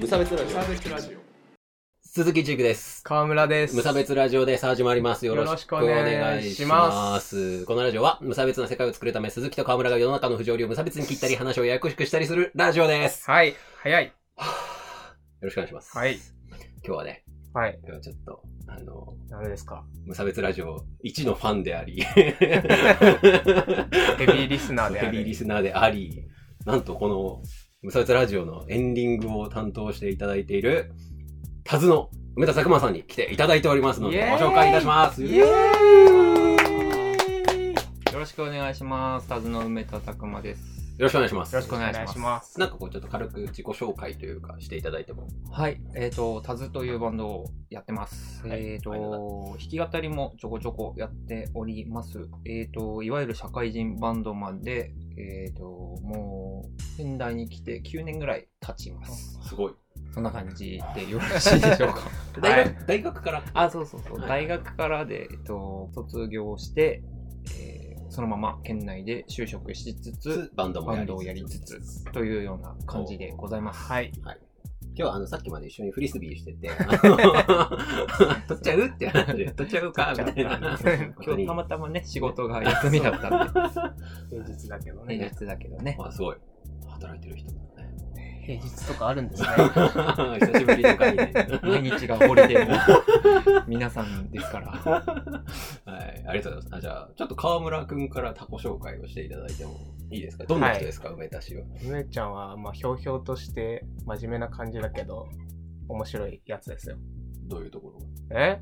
無差別ラジオ無差別ラジオ鈴木千久です。川村です無差別ラジオです。始まります。よろしくお願いしま。よろしくお願いしますこのラジオは無差別な世界を作るため、鈴木と川村が世の中の不条理を無差別に切ったり、話をややこしくしたりするラジオです。はい早いよろしくお願いします。はい今日はね、はい今日はちょっと、あの、何ですか？無差別ラジオ1のファンであり、ヘビーリスナーであ ヘビーリるスナーであり、なんとこの無差別ラジオのエンディングを担当していただいている、タズの梅田佐久間さんに来ていただいておりますので、ご紹介いたします。よろしくお願いします。タズの梅田拓馬です。よろしくお願いします。よろしくお願いしますなんかこうちょっと軽く自己紹介というかしていただいても。はい。えっ、と、タズというバンドをやってます。はいえっ、と、はい弾き語りもちょこちょこやっております。えっ、と、いわゆる社会人バンドマンで、えっ、と、もう、仙台に来て9年ぐらい経ちます。すごい。そんな感じでよろしいでしょうか。大学、大学から？あ、そうそうそう。はい大学からで、えっと、卒業して、えーそのまま県内で就職しつつ、バンドもバンドをやりつつ、というような感じでございます。はい今日はあのさっきまで一緒にフリスビーしてて、取っちゃうって話で、取っちゃうかみたいな。今日たまたまね、仕事が休みだったんで、平日だけど平ね日だけどね。まあすごい。働いてる人。平日とかあるんですね久しぶりの回で。毎日がホリデーの皆さんですから。はい、ありがとうございます。あじゃあ、ちょっと川村くんからタコ紹介をしていただいてもいいですか？どんな人ですか、梅田氏は。梅ちゃんはまあひょうひょうとして真面目な感じだけど面白いやつですよどういうところえ？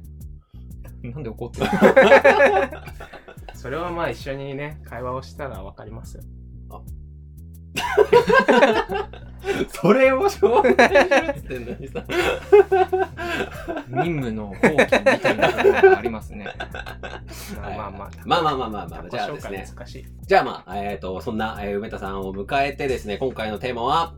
なんで怒ってる それはまあ一緒にね会話をしたらわかりますよ それを紹介するっつってんのにさ。任務の放棄みたいなとがありますね。まあまあまあ。まあまあまあまあまあ、じゃあですね。じゃあまあ、えっ、ー、と、そんな、えー、梅田さんを迎えてですね、今回のテーマは、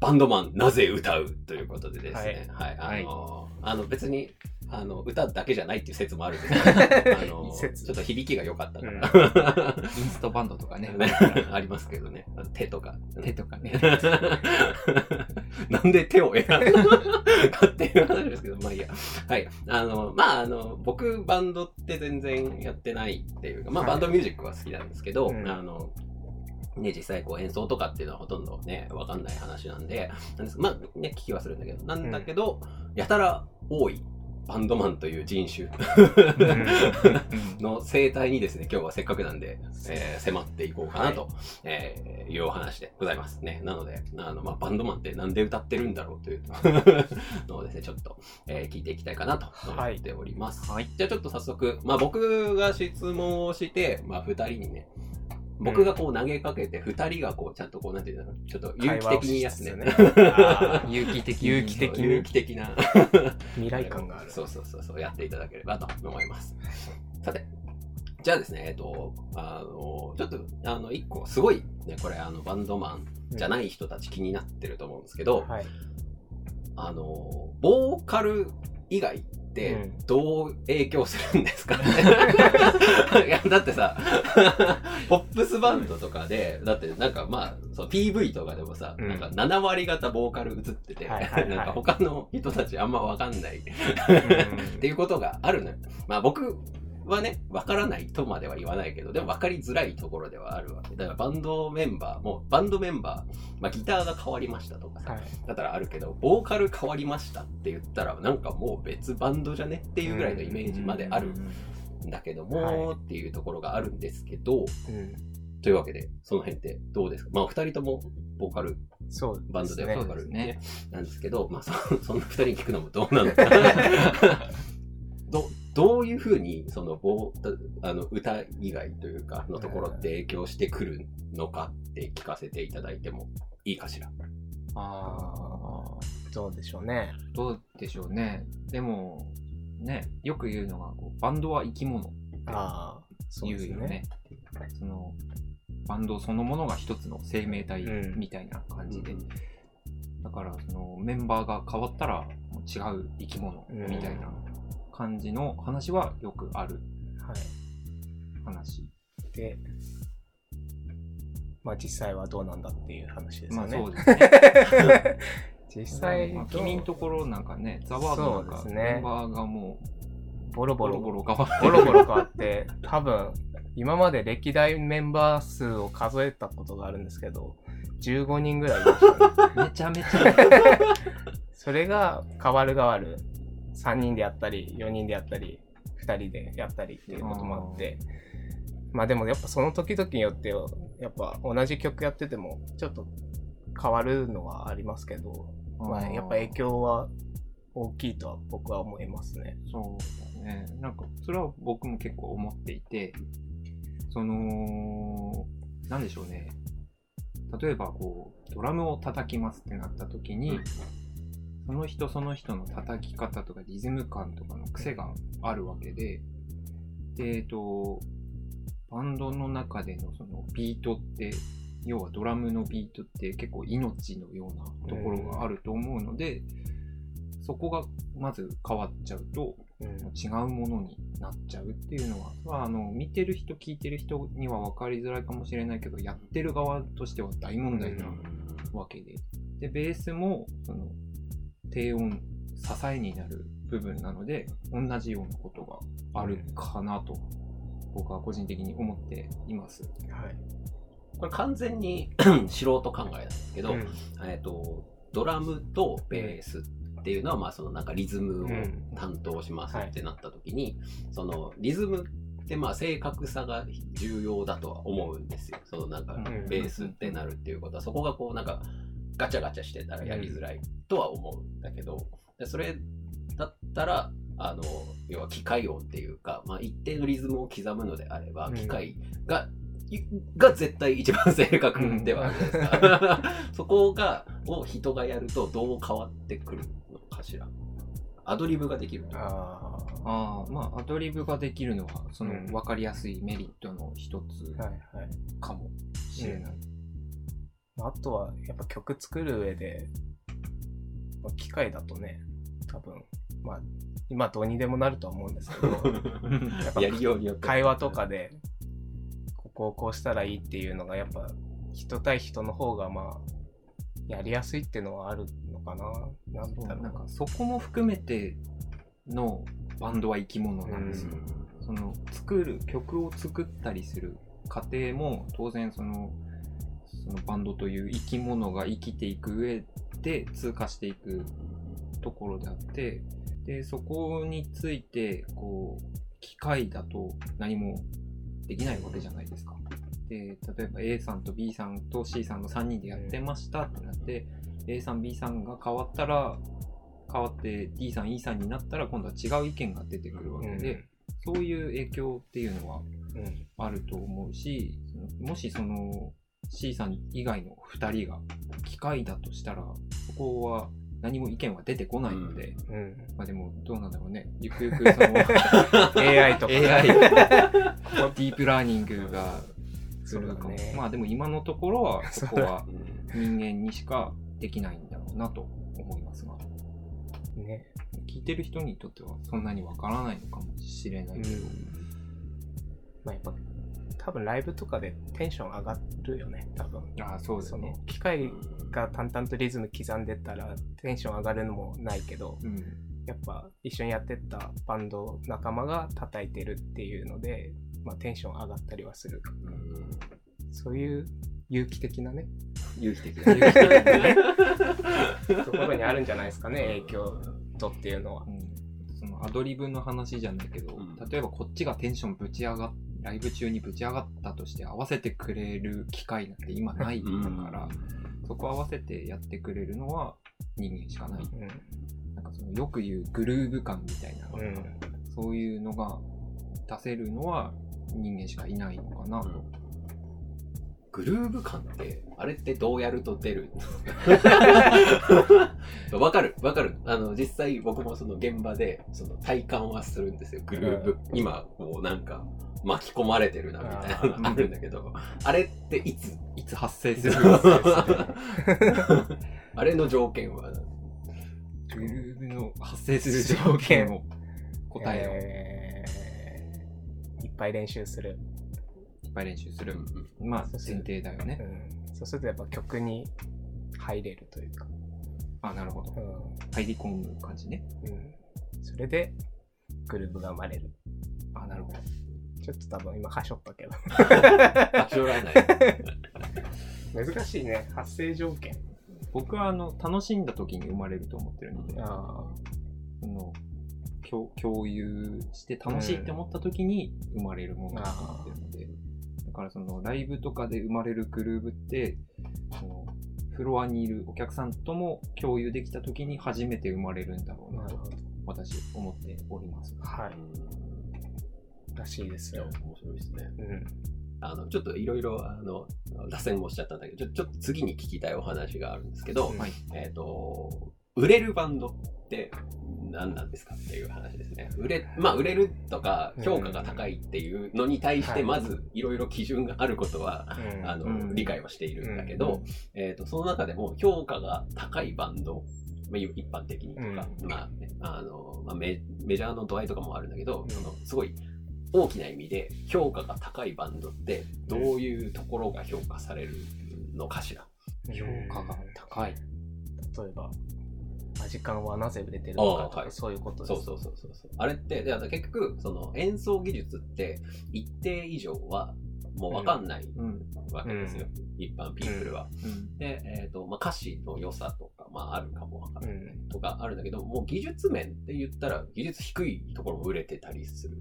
バンドマンなぜ歌うということでですね。はい。はい、あのはい、あの別にあの、歌だけじゃないっていう説もあるんで。すけど、あの説。ちょっと響きが良かったから、インストバンドとかね、ね ありますけどね、手とか。手とかね。なんで手を選ぶの？かっていう話ですけど、まあいいや。はい。あの、まああの、僕バンドって全然やってないっていうか、まあはい。バンドミュージックは好きなんですけど、うん。あの、ね、実際こう演奏とかっていうのはほとんどね、わかんない話なんで、なんですまあね、聞きはするんだけど、なんだけど、やたら多いバンドマンという人種。の生態にですね、今日はせっかくなんで、えー迫っていこうかなと、えーいうお話でございますね。なので、あの、まあ、バンドマンってなんで歌ってるんだろうという のをですね、ちょっと、えー聞いていきたいかなと思っております。はい。じゃあちょっと早速、まあ、僕が質問をして、まあ、二人にね、僕がこう投げかけて、二人がこう、ちゃんとこう、なんていうの？ちょっと有機的にやつね。有機的に。有機的に有機的な。未来感がある。そうそうそうそう、やっていただければと思います。さて、じゃあですね、えっと、あの、ちょっと、あの、一個、すごい、ね、これ、あの、バンドマンじゃない人たち気になってると思うんですけど、はいあの、ボーカル以外ってうん。どう影響するんですか？ね、いや、だってさ、ポップスバンドとかで、だってなんかまあ、そう PV とかでもさ、うん。なんか7割方ボーカル映ってて、はいはいはい。なんか他の人たちあんまわかんない。うん。っていうことがあるのよ。まあ僕はね、わからないとまでは言わないけど、でもわかりづらいところではあるわけ。だからバンドメンバーも、バンドメンバー、まあギターが変わりましたとかさ、はい。だったらあるけど、ボーカル変わりましたって言ったら、なんかもう別バンドじゃね？っていうぐらいのイメージまであるんだけども、はい。っていうところがあるんですけど、うん。というわけで、その辺ってどうですか？まあ二人ともボーカル、そうバンドでねボーカルそうですね。なんですけど、まあそ そんな二人に聞くのもどうなのか。どどういうふうにそのボーあの歌以外というかのところって影響してくるのかって聞かせていただいてもいいかしら。あーどうでしょうねどうでしょうね。でも、ね、よく言うのが、こうバンドは生き物ああそうですね言うよね。その、バンドそのものが一つの生命体うんみたいな感じで。うんだから、そのメンバーが変わったら違う生き物うんみたいな感じの話はよくあるはい話。でまあ実際はどうなんだっていう話ですまあよね。そうですね。実際まあ、君のところなんかね、ザワードなんかねメンバーがもうボボロボロロボロ変わってボロボロ変わって、多分、今まで歴代メンバー数を数えたことがあるんですけど、15人ぐらいいましたね。めちゃめちゃ。それが変わる変わる。3人でやったり、4人でやったり、2人でやったりっていうこともあって。まあでもやっぱその時々によっては、やっぱ同じ曲やってても、ちょっと変わるのはありますけど、まあやっぱ影響は大きいとは僕は思いますね。そうだね。なんか、それは僕も結構思っていて、その、なんでしょうね。例えば、こう、ドラムを叩きますってなった時に、その人その人の叩き方とかリズム感とかの癖があるわけで、で、えっと、バンドの中でのそのビートって、要はドラムのビートって結構命のようなところがあると思うので、そこがまず変わっちゃうと、うん。違うものになっちゃうっていうのは、まあ、あの見てる人聞いてる人には分かりづらいかもしれないけどやってる側としては大問題なわけで。でベースもその低音支えになる部分なので同じようなことがあるかなと僕は個人的に思っています。はい。これ完全に 素人考えなんですけど、うんえっと、ドラムとベースっていうのは、まあ、そのなんかリズムをうん担当しますってなった時に、そのリズムってまあ正確さが重要だとは思うんですよ。そのなんかうんベースってなるっていうことは、そこがこうなんかガチャガチャしてたらやりづらいとは思うんだけど、でそれだったら、あの、要は機械音っていうか、まあ一定のリズムを刻むのであれば、うん機械が、いが絶対一番正確ではあるですか。そこが、を人がやるとどう変わってくるのかしら。アドリブができると。あああまあアドリブができるのはそのうん分かりやすいメリットの一つあ、はいはい。かもしれない。あとは、やっぱ曲作る上で、まあ機械だとね、多分、まあ、今どうにでもなるとは思うんですけど、やっぱやりようによって。会話とかで、ここをこうしたらいいっていうのが、やっぱ、人対人の方が、まあ、やりやすいっていうのはあるのかな。なんだろうなんかそこも含めてのバンドは生き物なんですよ。うんその作る曲を作ったりする過程も当然そのそのバンドという生き物が生きていく上で通過していくところであってでそこについてこう機械だと何もできないわけじゃないですか。で例えば A さんと B さんと C さんの3人でやってましたってなって A さん B さんが変わったら変わって D さん E さんになったら今度は違う意見が出てくるわけで、そういう影響っていうのは。あると思うし、もしその C さん以外の2人が機械だとしたら、そこは何も意見は出てこないので、うん。まあでもどうなんだろうね。ゆくゆくその AI とか、AI、ディープラーニングがするかも。ねまあでも今のところは、そこはうん人間にしかできないんだろうなと思いますが、ね。聞いてる人にとってはそんなにわからないのかもしれないけど、まあやっぱ、多分ライブとかでテンション上がるよね、多分。ああ、そうですね。機械が淡々とリズム刻んでったらテンション上がるのもないけど、うん。やっぱ一緒にやってったバンド仲間が叩いてるっていうので、まあ、テンション上がったりはする。うんそういう有機的なね、有機的な。有機的なね ところにあるんじゃないですかね、影響とっていうのは。うんそのアドリブの話じゃないけど、うん例えばこっちがテンションぶち上がっライブ中にぶち上がったとして合わせてくれる機会なんて今ないから、そこ合わせてやってくれるのは人間しかない。うん。なんかそのよく言うグルーヴ感みたいな、うん。そういうのが出せるのは人間しかいないのかなと。グルーヴ感って、あれってどうやると出る？わかる、わかる？あの、実際僕もその現場で、その体感はするんですよ。グルーヴ、今、こうなんか、巻き込まれてるな、みたいなのがあるんだけど、あれっていついつ発生する？あれの条件は、グルーヴの発生する条件を答えをえーいっぱい練習する。いっぱい練習する。うんまあ前そうする提だよね。うん。そうするとやっぱ曲に入れるというか。あ、なるほど。う入り込む感じね。ん。うん。それで、グルーブが生まれる。あ、なるほど。ちょっと多分今、はしょったけど。あ、しょらない。難しいね。発生条件。僕はあの楽しんだ時に生まれると思ってるので、あその共共有して楽しいって思った時に生まれるものだと思ってるので、だからそのライブとかで生まれるグルーブってそのフロアにいるお客さんとも共有できた時に初めて生まれるんだろうあ、なと。私思っております。はい。らしいですよ面。白いですね。うん。あの、ちょっといろいろ、あの、脱線もしちゃったんだけど、ちょちょっと次に聞きたいお話があるんですけど。えっ、と、売れるバンドって何なんですかっていう話ですね。売れ、まあ、売れるとか評価が高いっていうのに対して、はいまずいろいろ基準があることは、うんあの、うん理解はしているんだけど、えっ、と、その中でも評価が高いバンド、まあ、一般的にとか、うんまあね、あの、まあメ、メジャーの度合いとかもあるんだけど、うんその、すごい大きな意味で評価が高いバンドって、どういうところが評価されるのかしら？評価が高い。例えば、アジカンはなぜ売れてるのかとか、はいそういうことです。そうそうそうそうそう。あれって、で結局、その演奏技術って一定以上はもうわかんないうん。わけですよ。一般ピープルは。うん。で、えっ、と、まあ、歌詞の良さとか、まあ、あるかもわからない。うん。とかあるんだけど、もう技術面って言ったら、技術低いところも売れてたりする。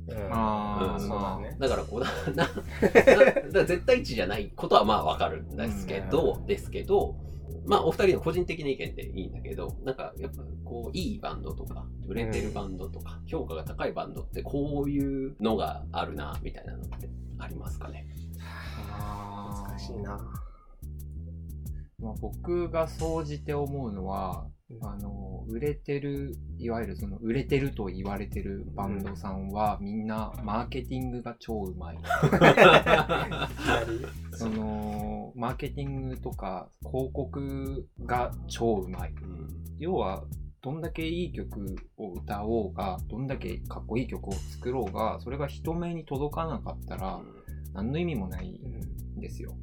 だね。だからこうだ、な、なだ絶対値じゃないことはまあわかるんですけど、ですけど、まあお二人の個人的な意見でいいんだけど、なんかやっぱこういいバンドとか、売れてるバンドとか、評価が高いバンドってこういうのがあるな、みたいなのってありますかね？難しいな。まあ、僕が総じて思うのは、うんあの、売れてる、いわゆるその、売れてると言われてるバンドさんは、みんな、マーケティングが超うまい。その、マーケティングとか、広告が超うまい。うん要は、どんだけいい曲を歌おうが、どんだけかっこいい曲を作ろうが、それが人目に届かなかったら、何の意味もないんですよ。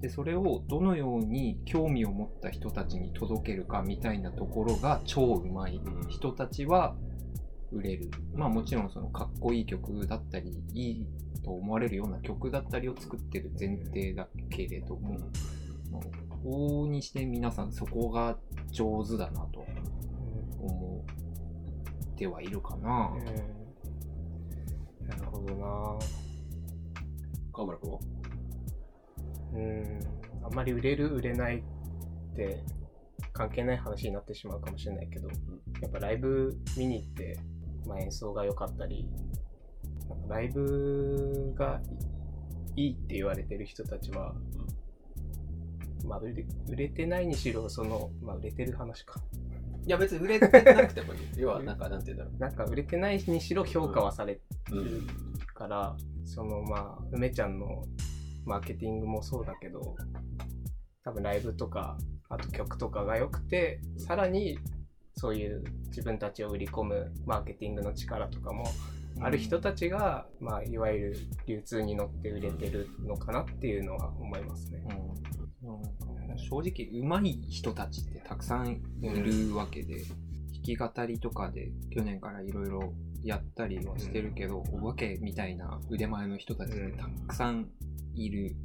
で、それをどのように興味を持った人たちに届けるかみたいなところが超うまいうん人たちは売れる。まあもちろんそのかっこいい曲だったり、いいと思われるような曲だったりを作ってる前提だけれども、まあ往々にして皆さんそこが上手だなと思ってはいるかな。うんなるほどな。川村君は？うん。あんまり売れる、売れないって関係ない話になってしまうかもしれないけど、やっぱライブ見に行って、まあ、演奏が良かったり、ライブがいいって言われてる人たちは、まあ、売れ売れてないにしろ、その、まあ、売れてる話か。いや別に売れてなくてもいい。要はなんかなんて言うんだろなんか売れてないにしろ評価はされう。うるん。から、そのまあ、梅ちゃんのマーケティングもそうだけど、多分ライブとか、あと曲とかが良くて、さらにそういう自分たちを売り込むマーケティングの力とかもある人たちが、まあ、いわゆる流通に乗って売れてるのかなっていうのは思いますね。うん正直上手い人たちってたくさんいるわけで、弾き語りとかで去年からいろいろやったりはしてるけど、お化けみたいな腕前の人たちってたくさんいる。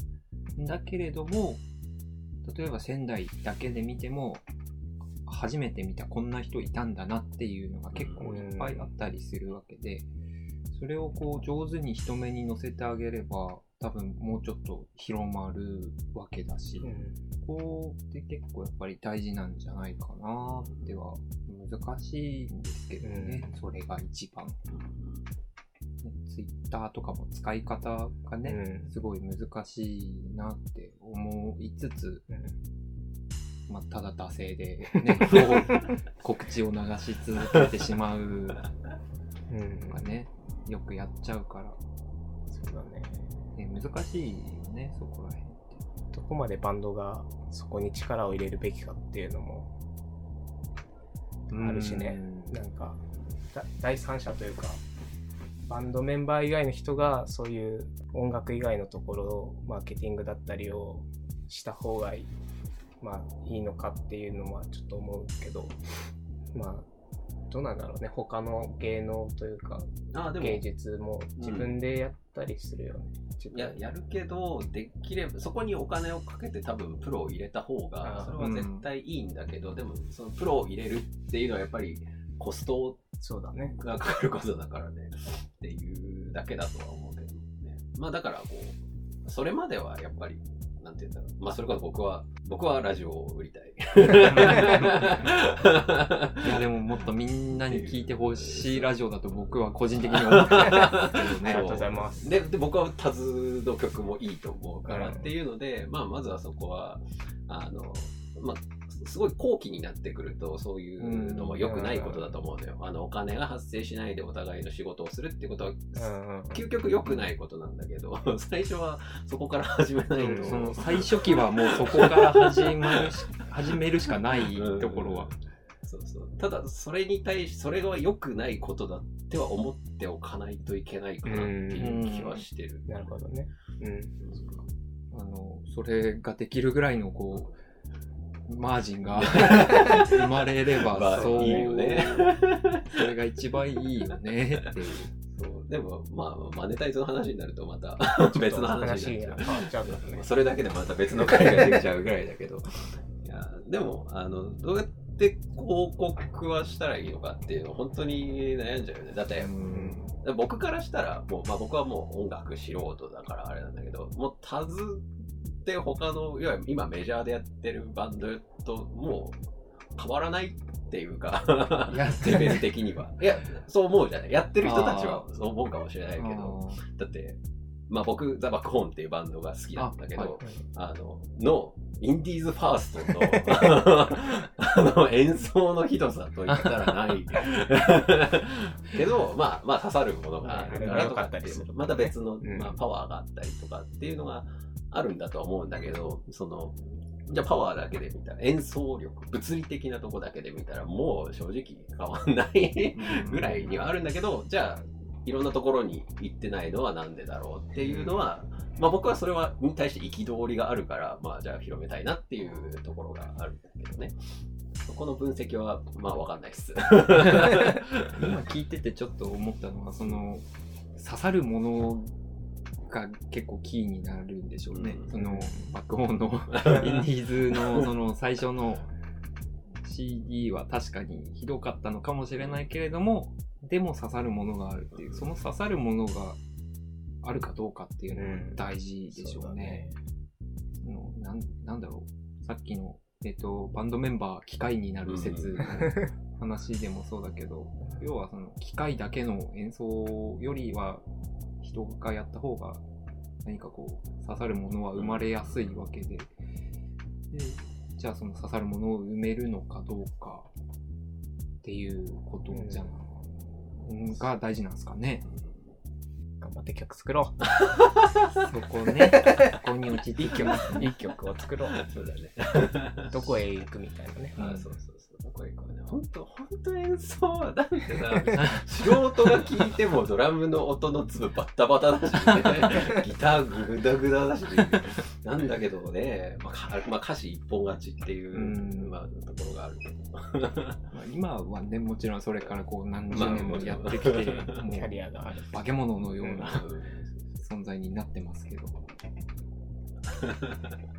だけれども、例えば仙台だけで見ても、初めて見たこんな人いたんだなっていうのが結構いっぱいあったりするわけで、それをこう上手に人目に乗せてあげれば、多分もうちょっと広まるわけだし、うんここって結構やっぱり大事なんじゃないかなっては難しいんですけどね、それが一番。ツイッターとかも使い方がね、うんすごい難しいなって思いつつ、まあ、ただ惰性で ね、告知を流し続けてしまううんのがね、よくやっちゃうから、そうだね。ね、難しいよね、そこら辺って。どこまでバンドがそこに力を入れるべきかっていうのもあるしねうんなんかだ第三者というかバンドメンバー以外の人がそういう音楽以外のところをマーケティングだったりをした方がいまあいいのかっていうのはちょっと思うけど、まあ、どうなんだろうね。他の芸能というか、ああ、でも、芸術も自分でやったりするよね。いや、やるけど、できれば、そこにお金をかけて多分プロを入れた方が、それは絶対いいんだけど、でも、そのプロを入れるっていうのはやっぱりコストそうだね。がかかることだからね、っていうだけだとは思うけどね。まあだからこう、それまではやっぱり、なんて言うんだろう。まあそれこそ僕は、僕はラジオを売りたい。いやでももっとみんなに聞いてほしいラジオだと僕は個人的に思ってますけどありねがとうございます。で、で僕はタズの曲もいいと思うからうんっていうので、まあ、まずはそこは、あの、まあ、すごい後期になってくると、そういうのも良くないことだと思うのよ。あの、お金が発生しないでお互いの仕事をするってことは、究極良くないことなんだけど、最初はそこから始めないと。その最初期はもうそこから始まるし 始めるしかないところは。そうそう。ただ、それに対し、それが良くないことだっては思っておかないといけないかなっていう気はしてる。なるほどね。うん。あの、それができるぐらいのこう、マージンが 生まれれまば、あそう、いいよねそれが一番いいよねっていう。そうでも、まあ、マネタイズの話になるとまた 別の話になっちゃう。それだけでまた別の回ができちゃうぐらいだけど。いや、でも、あの、どうやって広告はしたらいいのかっていうの本当に悩んじゃうよね。だって、うん僕からしたら、もう、まあ僕はもう音楽素人だからあれなんだけど、もうタズって他の、いわゆる今メジャーでやってるバンドともう変わらないっていうか、レベル的には。いや、そう思うじゃない。やってる人たちはそう思うかもしれないけど、あだって、まあ僕、ザ・バックホーンっていうバンドが好きなんだけど、ああ,、の、の、インディーズファーストの あの演奏のひどさと言ったらない。けど、まあ、まあ刺さるものがあるからとかっていうまた別の、ん。まあ、パワーがあったりとかっていうのがあるんだとは思うんだけど、その、じゃあパワーだけで見たら、演奏力、物理的なとこだけで見たら、もう正直変わんないぐらいにはあるんだけど、じゃあ、いろんなところに行ってないのはなんでだろうっていうのは、まあ僕はそれはに対して憤りがあるから、まあじゃあ広めたいなっていうところがあるんだけどね。そこの分析は、まあわかんないっす。今聞いててちょっと思ったのは、その、刺さるものが結構キーになるんでしょうね。うん。その、バックホーンの インディーズのその最初の CD は確かにひどかったのかもしれないけれども、でも刺さるものがあるっていう、その刺さるものがあるかどうかっていうのが大事でしょうね。そのなんなんだろう、さっきの、えっと、バンドメンバー機械になる説の話でもそうだけど、要はその機械だけの演奏よりは人がやった方が何かこう刺さるものは生まれやすいわけで、でじゃあその刺さるものを埋めるのかどうかっていうことじゃ、ん、が大事なんですかね。頑張って曲作ろそこね、そこに落ちう。ていい曲、いい曲を作ろう。そうだね。どこへ行くみたいなね。うそうそう。どこへ行くかね。本当本当演奏は、だってさ、素人が聴いてもドラムの音の粒バッタバタだし、ね、ギターグダグダだし、なんだけどね、まあ、かまあ、歌詞一本勝ちっていう、うんまあ、ところがあるけど。まあ今はね、もちろんそれからこう何十年もやってきて、もうキャリアがある。化け物のよううんな存在になってますけど。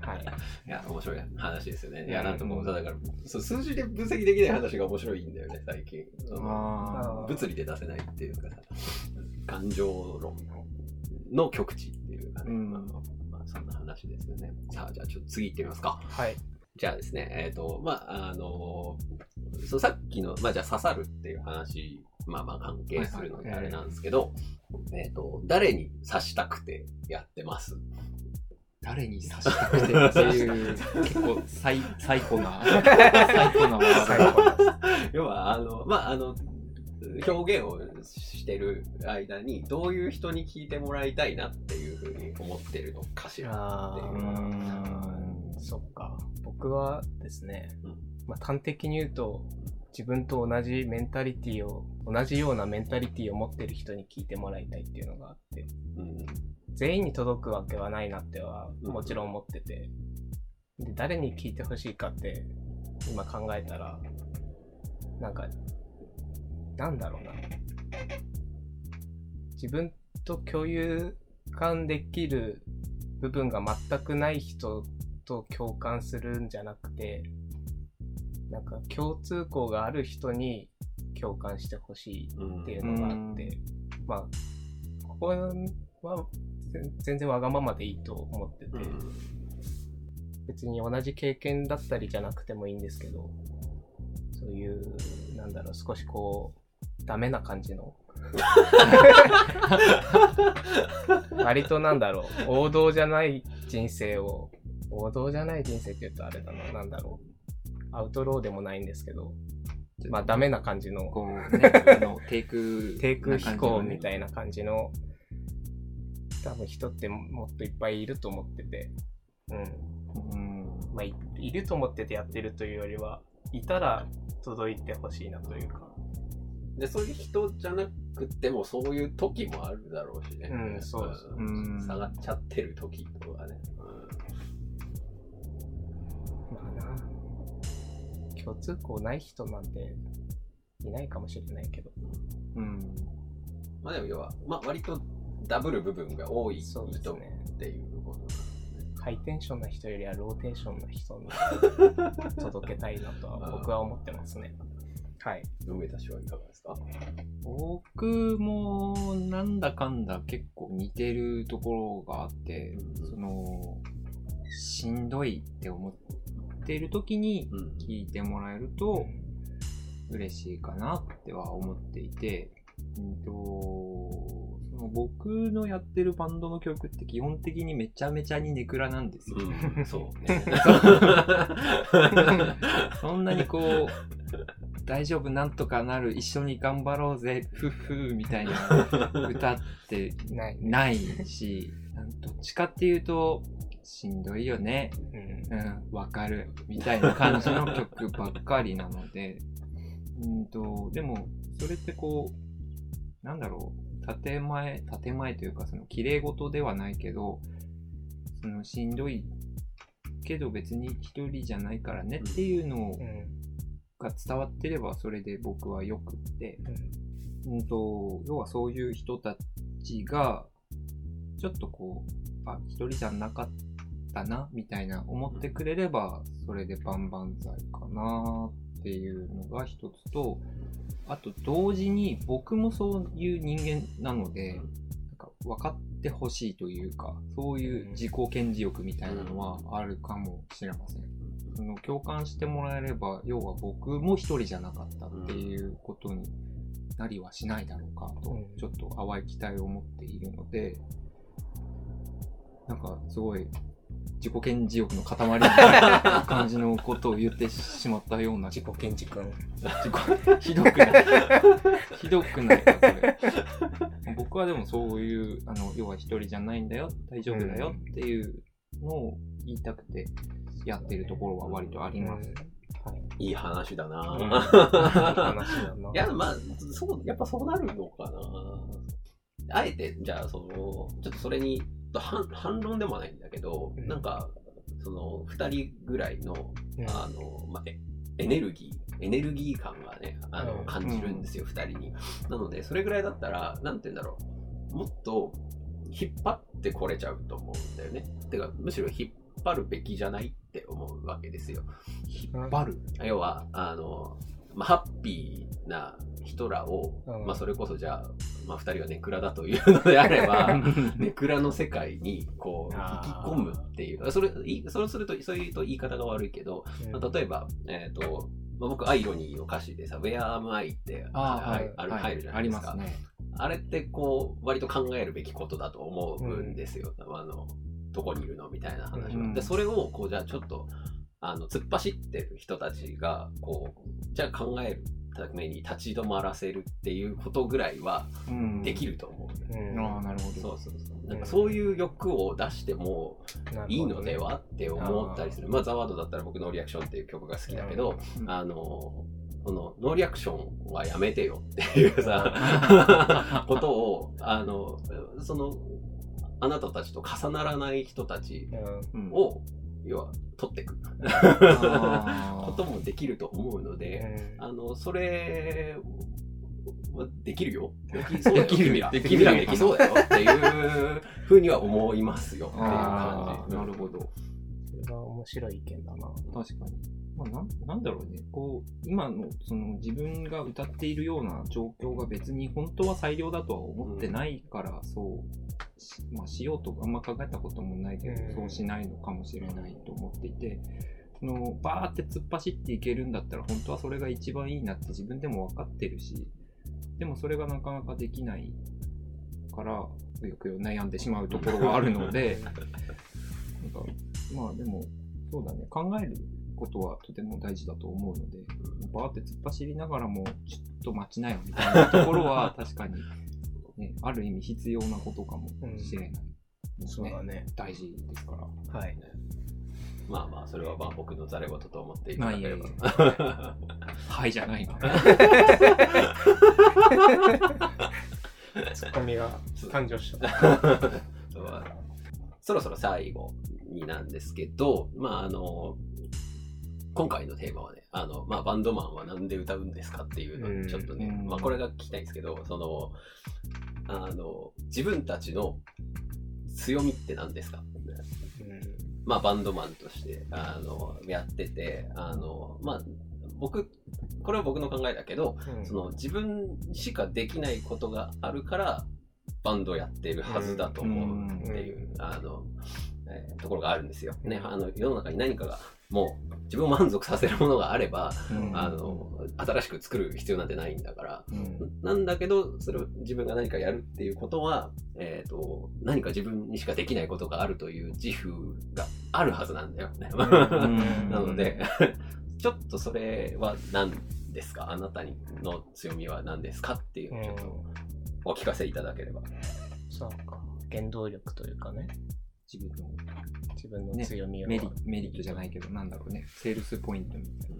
はい。いや、面白い話ですよね。いや、うんなんともう、だから、そう数字で分析できない話が面白いんだよね、最近。あー物理で出せないっていうかさ、感情論の極致っていうかね、うんまあまあ、そんな話ですよね。さあ、じゃあちょっと次行ってみますか。はい。じゃあですね、えっ、と、まあ、あのそうさっきの、まあ、じゃあ刺さるっていう話、まあまあ関係するのではいはいあれなんですけど、えっ、と、誰に刺したくてやってます誰に刺したくてっていう、結構サイサイコな、サイコなワード最後です。要は、あの、まあ、あの、表現をしてる間に、どういう人に聞いてもらいたいなっていうふうに思ってるのかしらあっていううーーそっか。僕はですねうん、まあ、端的に言うと、自分と同じメンタリティを、同じようなメンタリティを持ってる人に聞いてもらいたいっていうのがあって、うん全員に届くわけはないなっては、うん。もちろん思ってて、で、誰に聞いてほしいかって、今考えたら、なんか、なんだろうな。自分と共有感できる部分が全くない人と共感するんじゃなくて、なんか共通項がある人に共感してほしいうんっていうのがあって、まあ、ここは全全然わがままでいいと思ってて、別に同じ経験だったりじゃなくてもいいんですけど、そういう、なんだろう、少しこう、ダメな感じの。割となんだろう、王道じゃない人生を、王道じゃない人生って言うとあれだな、なんだろう。アウトローでもないんですけど、まあダメな感じの、こうね、あの、低空、低空飛行みたいいな感じの、多分人ってもっといっぱいいると思ってて、うん。な。うん。まあ、いいると思っててやってるというよりは、いたら届いてほしいなというか。で、そういう人じゃなくても、そういう時もあるだろうしね。うんそうですんうん下がっちゃってる時とかね。まあな、共通項ない人なんていないかもしれないけど。うん。まあでも要は、まあ割とダブル部分が多い人そうですっね。ていうことなんですね。ハイテンションな人よりはローテンションな人に届けたいなとは僕は思ってますね。はい。梅田氏はいかがですか？僕もなんだかんだ結構似てるところがあって、その、しんどいって思ってる時にうん。聞いてもらえると嬉しいかなっては思っていて、うんと、僕のやってるバンドの曲って基本的にめちゃめちゃにネクラなんですよ。うん、そうね。そんなにこう、大丈夫なんとかなる、一緒に頑張ろうぜ、ふっふーみたいな歌ってないね。ないし、どっちかっていうと、しんどいよね、うんうん、わかる、みたいな感じの曲ばっかりなので、うんと、でも、それってこう、なんだろう、建前、建前というか、その、綺麗事ではないけど、その、しんどいけど別に一人じゃないからねっていうのが伝わってればそれで僕はよくって、うん。うんと、要はそういう人たちが、ちょっとこう、あ、一人じゃなかったな、みたいな思ってくれれば、それで万々歳かなっていうのが一つと、あと同時に僕もそういう人間なので、なんか分かってほしいというか、そういう自己顕示欲みたいなのはあるかもしれません。その共感してもらえれば、要は僕も一人じゃなかったっていうことになりはしないだろうかとうん、ちょっと淡い期待を持っているので、なんかすごい自己顕示欲の塊みたいな感じのことを言ってしまったような。自己顕示君。自己 ひどくない。ひどくないかそれ。僕はでもそういうあの要は一人じゃないんだよ。大丈夫だよ。っていうのを言いたくてやってるところは割とあります、はい。いい話だな、うん。話だな。いや、まあ、そう、やっぱそうなるのかな。あえて、じゃあ、その、ちょっとそれに、反反論でもないんだけど、うんなんか、その、二人ぐらいの、うんあの、まあ、エエネルギー、エネルギー感がね、あの、うん感じるんですよ、二、人に。なので、それぐらいだったら、なんて言うんだろう、もっと、引っ張ってこれちゃうと思うんだよね。てか、むしろ引っ張るべきじゃないって思うわけですよ。引っ張る要は、あの、まあ、ハッピーな人らを、うん。まあ、それこそじゃあ、まあ、二人がネクラだというのであれば、ネクラの世界に、こう、引きあー込むっていう。それ、いそうすると、そういうと言い方が悪いけど、うん。まあ、例えば、えっ、と、まあ、僕、アイロニーの歌詞でさ、Where am I? ってああるあるはい。入るじゃなあいですか。りますね。あれってこう、割と考えるべきことだと思うんですよ。あの、どこにいるのみたいな話は。うん。で、それを、こう、じゃあちょっと、あの、突っ走ってる人たちが、こう、じゃあ考えるために立ち止まらせるっていうことぐらいはうん。できると思う。うん。ああなるほど。そうそうそう。なんかそういう欲を出してもいいのではって思ったりする。まあ、ザワードだったら僕、ノーリアクションっていう曲が好きだけど、うん。あの、このノーリアクションはやめてよっていうさ、ことを、あの、その、あなたたちと重ならない人たちうん。うん。を要は取っていく こともできると思うので、うんあの、それはできるよ。できそうだよ。できる。できるできそうだよっていうふうには思いますよっていう感じ。なるほど。それが面白い意見だな。確かに。まあ、なんなんだろうね。こう、今の、その自分が歌っているような状況が別に本当は最良だとは思ってないから、そうし、まあ、しようとあんま考えたこともないけど、うん。そうしないのかもしれないと思っていて、その、バーって突っ走っていけるんだったら、本当はそれが一番いいなって自分でも分かってるし、でもそれがなかなかできないから、よく悩んでしまうところがあるので、なんか、まあでも、そうだね、考えることはとても大事だと思うので、バーって突っ走りながらも、ちょっと待ちなよみたいなところは、確かに、ね、ある意味必要なことかもしれない、そうだね。大事ですから。はい。まあまあ、それはまあ僕のざれ言と思っていただければ。はいじゃないの。ツッコミが誕生した。そろそろ最後になんですけど、まああの、今回のテーマはね、あの、まあバンドマンはなんで歌うんですかっていうのうん。をちょっとね、うん。まあこれが聞きたいんですけど、その、あの、自分たちの強みって何ですか？うん。まあバンドマンとして、あの、やってて、あの、まあ、僕、これは僕の考えだけど、うん。その自分しかできないことがあるからバンドやってるはずだと思うっていう、あの、えーところがあるんですよ。ね、あの世の中に何かがもう自分を満足させるものがあれば、うんあの新しく作る必要なんてないんだから。うんなんだけど、それを自分が何かやるっていうことは、えっ、と、何か自分にしかできないことがあるという自負があるはずなんだよね。ん なので、ちょっとそれは何ですか？あなたの強みは何ですか？っていうのをちょっとお聞かせいただければ。そうか。原動力というかね。自分の自分の強みを。メリメリットじゃないけど、なんだろうね、セールスポイントみたいな。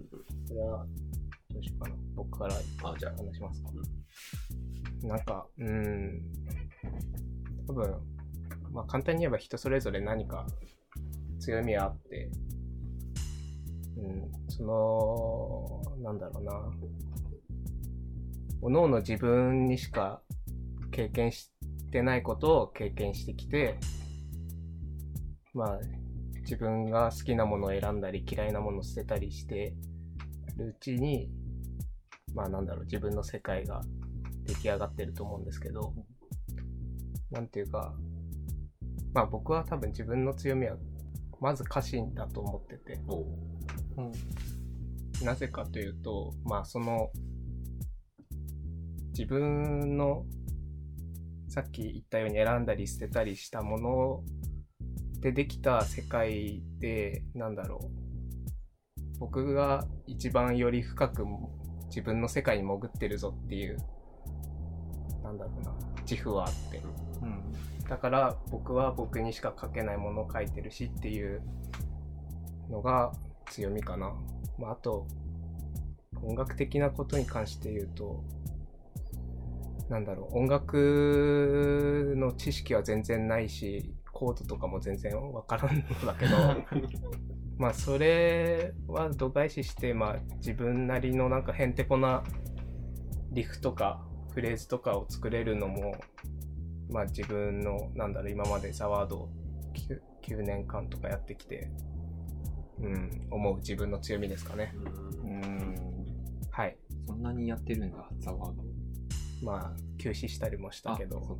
これは、どうしようかな。僕からあ、じゃあ、話しますか。なんか、うーん。多分、まあ簡単に言えば人それぞれ何か強みはあって、うん、その、なんだろうな。おのおの自分にしか経験してないことを経験してきて、まあ、自分が好きなものを選んだり嫌いなものを捨てたりしてるうちに、まあなんだろう、自分の世界が出来上がってると思うんですけど、なんていうか、まあ僕は多分自分の強みは、まず歌詞だと思ってて、おう。なぜかというと、まあその、自分の、さっき言ったように選んだり捨てたりしたものでできた世界で、なんだろう。僕が一番より深く自分の世界に潜ってるぞっていう、なんだろうな、自負はあって。うんだから僕は僕にしか書けないものを書いてるしっていうのが強みかな。まあ、あと、音楽的なことに関して言うと、なんだろう、音楽の知識は全然ないし、コードとかも全然わからんのだけど、まあそれは度外視して、まあ自分なりのなんかへんてこなリフとかフレーズとかを作れるのも、まあ自分の、なんだろう、今までザワードを 9, 9年間とかやってきて、うん、思う自分の強みですかね。うんはい。そんなにやってるんだ、ザワード。まあ、休止したりもしたけど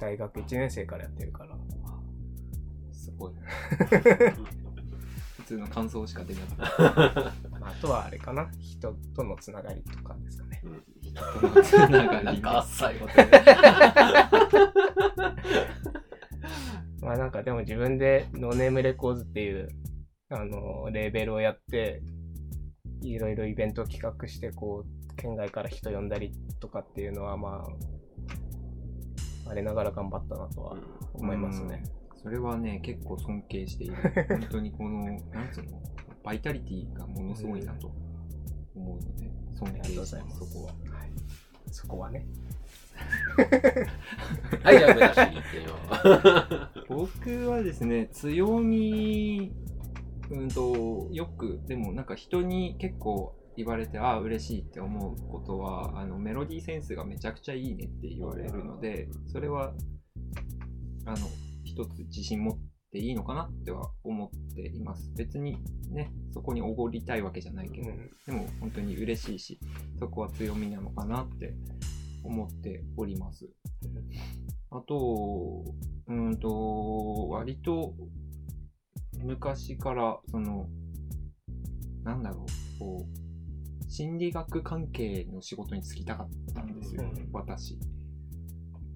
大学1年生からやってるから。すごい。普通の感想しか出なかっまあ、あとはあれかな、人とのつながりとかですかね。た。つながりなんか浅いこと まあなんかでも自分でノーネームレコーズっていう、あの、レーベルをやって、いろいろイベントを企画して、こう、県外から人呼んだりとかっていうのは、まあ、あれながら頑張ったなとは思いますね。それはね、結構尊敬している。本当にこの、なんつうの、バイタリティがものすごいなと思うので、尊ありがとうご敬します、ざいます。そこは。はい。そこはね。はい、じゃあ、目指しに行ってみよう。僕はですね、強みうんと、よく、でもなんか人に結構言われて、ああ、嬉しいって思うことは、あの、メロディーセンスがめちゃくちゃいいねって言われるので、それは、あの、一つ自信持っていいのかなっては思っています。別にね、そこにおごりたいわけじゃないけど、でも本当に嬉しいし、そこは強みなのかなって思っております。あと、うーんと、割と昔から、その、なんだろう、こう、心理学関係の仕事に就きたかったんですよ、うん私。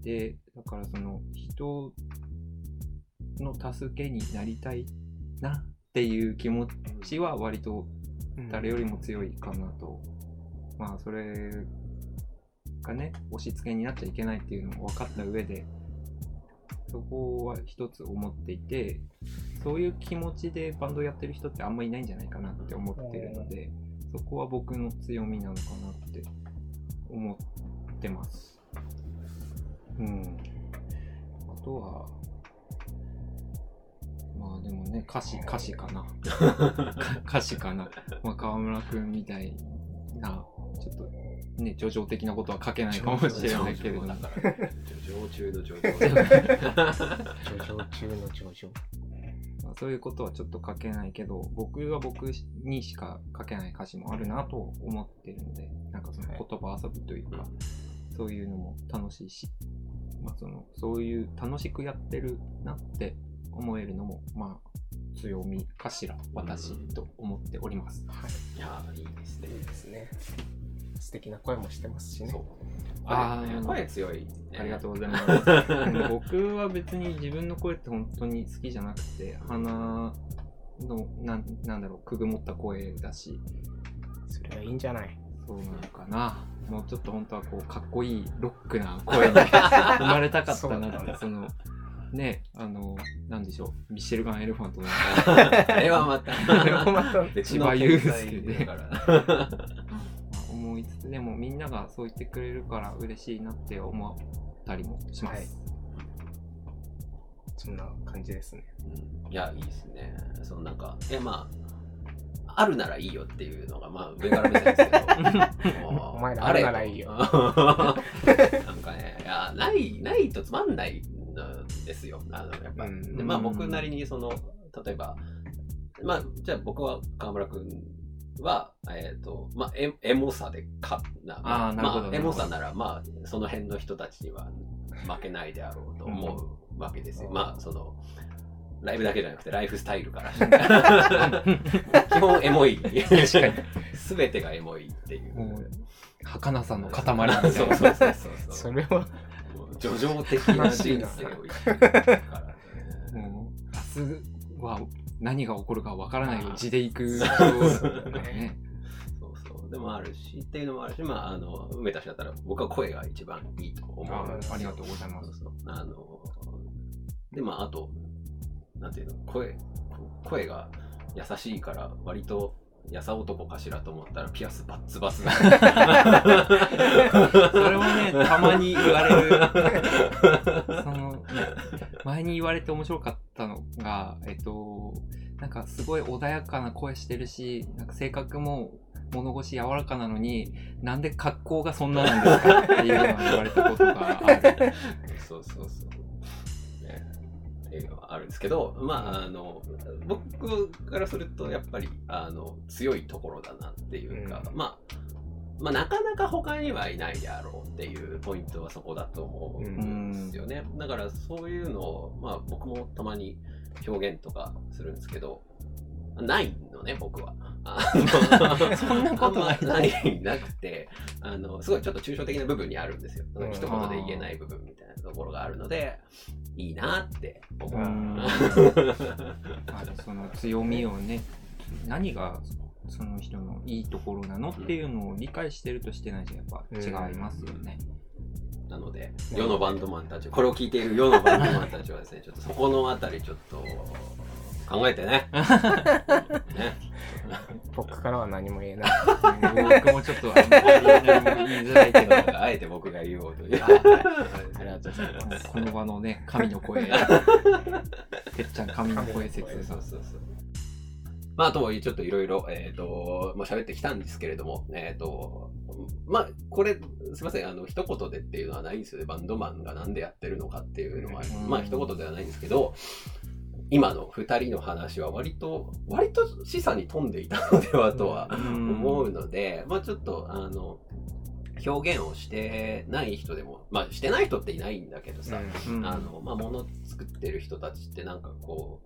で、だからその、人の助けになりたいなっていう気持ちは割と誰よりも強いかなと。まあ、それがね、押し付けになっちゃいけないっていうのも分かった上で、そこは一つ思っていて、そういう気持ちでバンドやってる人ってあんまいないんじゃないかなって思ってるので、そこは僕の強みなのかなって思ってます。うん。あとは、まあでもね、歌詞、歌詞かな。か歌詞かな。まあ川村くんみたいな、ちょっとね、叙情的なことは書けないかもしれないけれどもだ。から、上中の上上場中の上場。まあそういうことはちょっと書けないけど、僕は僕にしか書けない歌詞もあるなと思ってるので、なんかその言葉遊びというか、そういうのも楽しいし、まあその、そういう楽しくやってるなって思えるのも、まあ、強みかしら、私と思っております。はい。いやー、いいですねいい。ですね。素敵な声もしてますしねそう。。あーあー声強い、ね。ありがとうございます。う ん僕は別に自分の声って本当に好きじゃなくて、鼻の、なんなんだろう、くぐもった声だし、それはいいんじゃない？そうなのかな。もうちょっと本当はこう、かっこいいロックな声に生まれたかったなって、その、ね、あの、なんでしょう、ミシェルガン・エレファントなんか、あれはまた、あれもまた別の天才だから。まあ思いつつ、でもみんながそう言ってくれるから嬉しいなって思ったりもします。そんな感じですね。うんいや、いいですね。そのなんか、え、まあ、あるならいいよっていうのが、まあ、上から目線ですけど。お前らあるならいいよなんかね、いや、ない、ないとつまんないんですよ。あの、やっぱ。うんでまあ、僕なりに、その、例えば、まあ、じゃあ僕は川村くんは、えっ、と、まあ、エエモさでか、な、あーなるほどまあ、エモさなら、まあ、その辺の人たちには負けないであろうと思うわけですよ。うんまあ、その、ライブだけじゃなくて、ライフスタイルから。基本エモい。すべてがエモいっていう。もう、儚さの塊みたいな。そうそうそうそう。それは、叙情的な人生を生きてるからね。もう明日は何が起こるかわからない地で行く人そう。そうそう。でもあるし、っていうのもあるし、まあ、あの、梅田氏だったら、僕は声が一番いいと思うあありがとうございますあの、で、まあ、あと、なんていうの、声、声が優しいから、割と、やさ男かしらと思ったら、ピアスバッツバツだ。それもね、たまに言われる。その、前に言われて面白かったのが、えっと、なんかすごい穏やかな声してるし、なんか性格も物腰柔らかなのに、なんで格好がそんななんですかっていうのを言われたことがある。そうそうそう。ね、っていうのはあるんですけど、まあ、あの、僕からすると、やっぱり、あの、強いところだなっていうか、うんまあ、まあ、なかなか他にはいないであろうっていうポイントはそこだと思うんですよね。だから、そういうのを、まあ、僕もたまに表現とかするんですけど、ないのね、僕は。あの そんなことないない、なくて、あの、すごいちょっと抽象的な部分にあるんですよ。うん一言で言えない部分みたいなところがあるので、いいなって思う。うんあのその強みをね、何がその人のいいところなのっていうのを理解してるとしてないじゃやっぱ違いますよね。なので、世のバンドマンたち、これを聞いている世のバンドマンたちはですね、ちょっとそこのあたりちょっと考えてね。ね。僕からは何も言えない。僕もちょっと言いづらいけど、あえて僕が言おうという。ありがとうございます。この場のね、神の声、てっちゃん神の声説そうそうそう。まあ、とはいえちょっといろいろ、えっ、と、まあ、喋ってきたんですけれども、えっ、と、まあ、これ、すいません、あの、一言でっていうのはないんですよね。バンドマンがなんでやってるのかっていうのは、うんまあ、一言ではないんですけど、今の二人の話は割と、割と示唆に富んでいたのではとは思うので、まあちょっと、あの、表現をしてない人でも、まあしてない人っていないんだけどさ、うんあの、まあ物作ってる人たちってなんかこ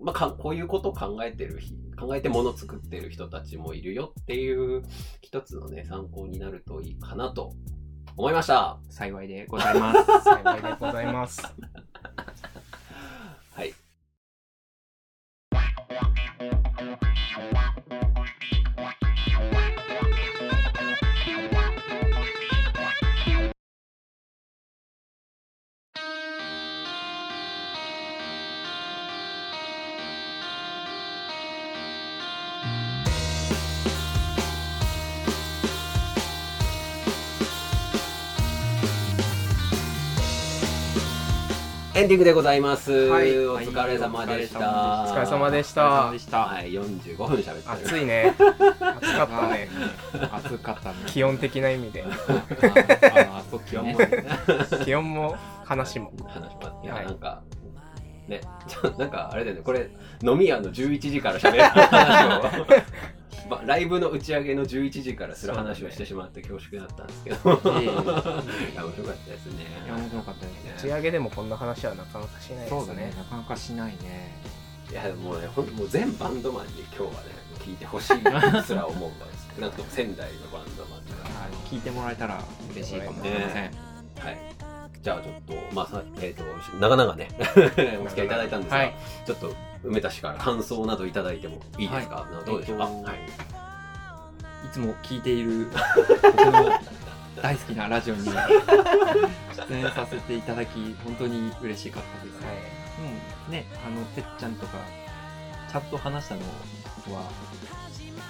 う、まあかこういうことを考えてる日、考えて物作ってる人たちもいるよっていう一つのね、参考になるといいかなと思いました。幸いでございます。幸いでございます。エンディングでございます。はいお疲れ様でした。はいお疲れ様でした。はい、45分喋ってる。暑いね。暑かったね。暑かったね。気温的な意味で。あーあー、そっちね気温も。ね、気温も話も。話もいや、はいなんか、ね、ちょなんかあれだよね、これ、飲み屋の11時から喋る話を、まあ、ライブの打ち上げの11時からする話をしてしまって恐縮だったんですけど、いや、面白かったですね。いや、面白かったですね。打ち上げでもこんな話はなかなかしないですねそうだね。。なかなかしないね。いや、もうね、ほんもう全バンドマンに今日はね、聞いてほしいす ら思うわ。少なくとも仙台のバンドマンとか。はい聞いてもらえたら嬉しいかもしれません。はい。じゃあちょっと、まあさ、えっ、と、長々ね、お付き合いいただいたんですが、はいちょっと梅田氏から感想などいただいてもいいですか、はいどうでしょうか、えっとはい。いつも聞いている僕の大好きなラジオに出演させていただき、本当に嬉しかったです。はい。うん、ね、あの、てっちゃんとか、ちゃんと話したのは、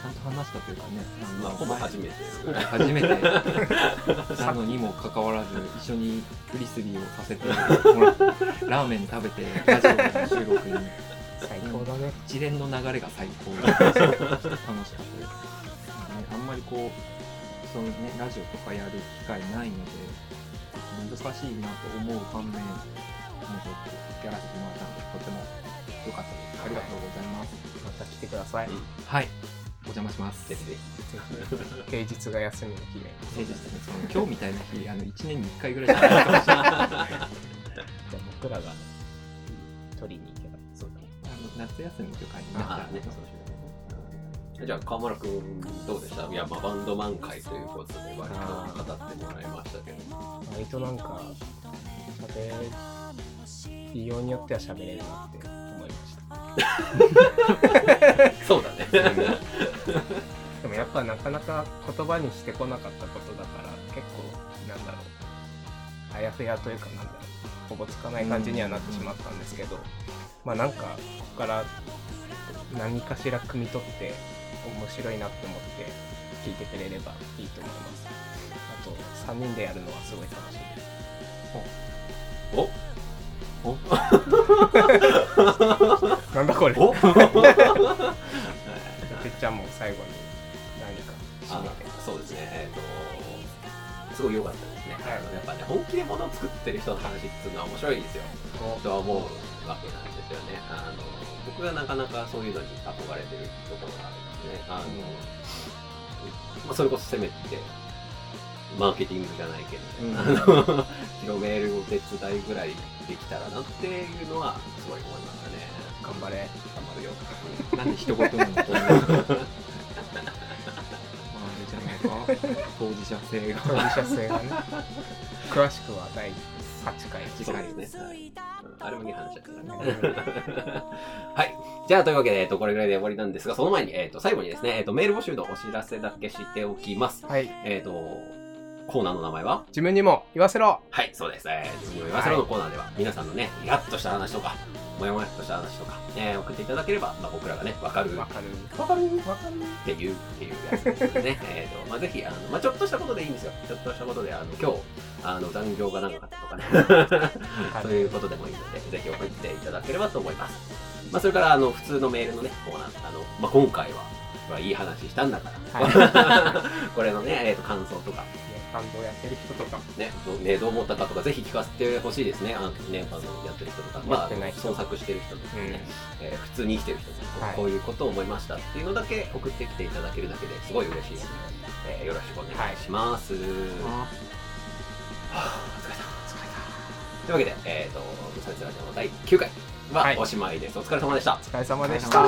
ちゃんと話したというかね、あのまあ、ほぼ初めて。ほぼ初めて なのにもかかわらず、一緒にフリスビーをさせてもらって、ラーメン食べて、ラジオの収録に、最高だね。一連の流れが最高で楽しかったです。ね、あんまりこう、そのね、ラジオとかやる機会ないので、難しいなと思う反面、もうちょっとやらせてもらったので、とても良かったです。ありがとうございます。また来てください。うんはい、お邪魔します。ぜひぜひ。平日が休みの日で。平日ですね、その今日みたいな日、あの1年に1回ぐらいしかないかもしれない。あ じゃあ僕らが取りに行けば。そうだね。の夏休みとかにああ、ね、そうしようね。じゃあ、川村くん、どうでした？いや、まあ、バンドマン会ということで、割と語ってもらいましたけど。割となんか、喋りようによっては喋れるなって思いました。そうだね。でもやっぱなかなか言葉にしてこなかったことだから結構なんだろう。あやふやというかなんだろうほぼつかない感じにはなってしまったんですけど、まあなんかここから何かしら汲み取って面白いなって思って聞いてくれればいいと思います。あと3人でやるのはすごい楽しいお？です なんだこれ。お？てっちゃんも最後に何かあそうですね、えっ、と、すごい良かったですね。はいあのやっぱね、本気で物を作ってる人の話っていうのは面白いですよ。とは思うわけなんですよね。あの僕がなかなかそういうのに憧れてるところがあるんですね。あのまあ、それこそせめて、マーケティングじゃないけど、うんあの 広めるお手伝いぐらいできたらなっていうのはすごい思いましたね。頑張れ頑張るよ。なんで一言なのと思う。まあ、あれじゃないか、当事者性が。当事者性がね詳しくは第8回そうですね。あれもいい話だったからね。はい。じゃあ、というわけで、えっと、これぐらいで終わりなんですが、その前に、えっと、最後にですね、えっと、メール募集のお知らせだけしておきます。はいえっと、コーナーの名前は？自分にも言わせろはい、そうです。えー、自分を言わせろのコーナーでは、皆さんのね、イラッとした話とか、もやもやっとした話とか、えー送っていただければ、まあ、僕らがね、わかる。わかるわかる？わかるっていう、っていうやつですね。えっと、まあ、ぜひ、あの、まあ、ちょっとしたことでいいんですよ。ちょっとしたことで、あの、今日、あの、残業が長かったとかね。そういうことでもいいので、ぜひ送っていただければと思います。まあ、それからあの普通のメールのねコーナーあの、まあ、今回はまあいい話したんだから、これのね、えー、と感想とか感動やってる人とかね。ど,、ね、どう思ったかとかぜひ聞かせてほしいですね。あのねあのやってる人とか、まあ創作してる人とかね、うん。えー普通に生きてる人とか、はい。こういうことを思いましたっていうのだけ送ってきていただけるだけですごい嬉しいです、えーよろしくお願いします、はあお疲れ様というわけで、えっ、と、無差別ラジオの第9回ははい。おしまいです。お疲れ様でした。お疲れ様でしおた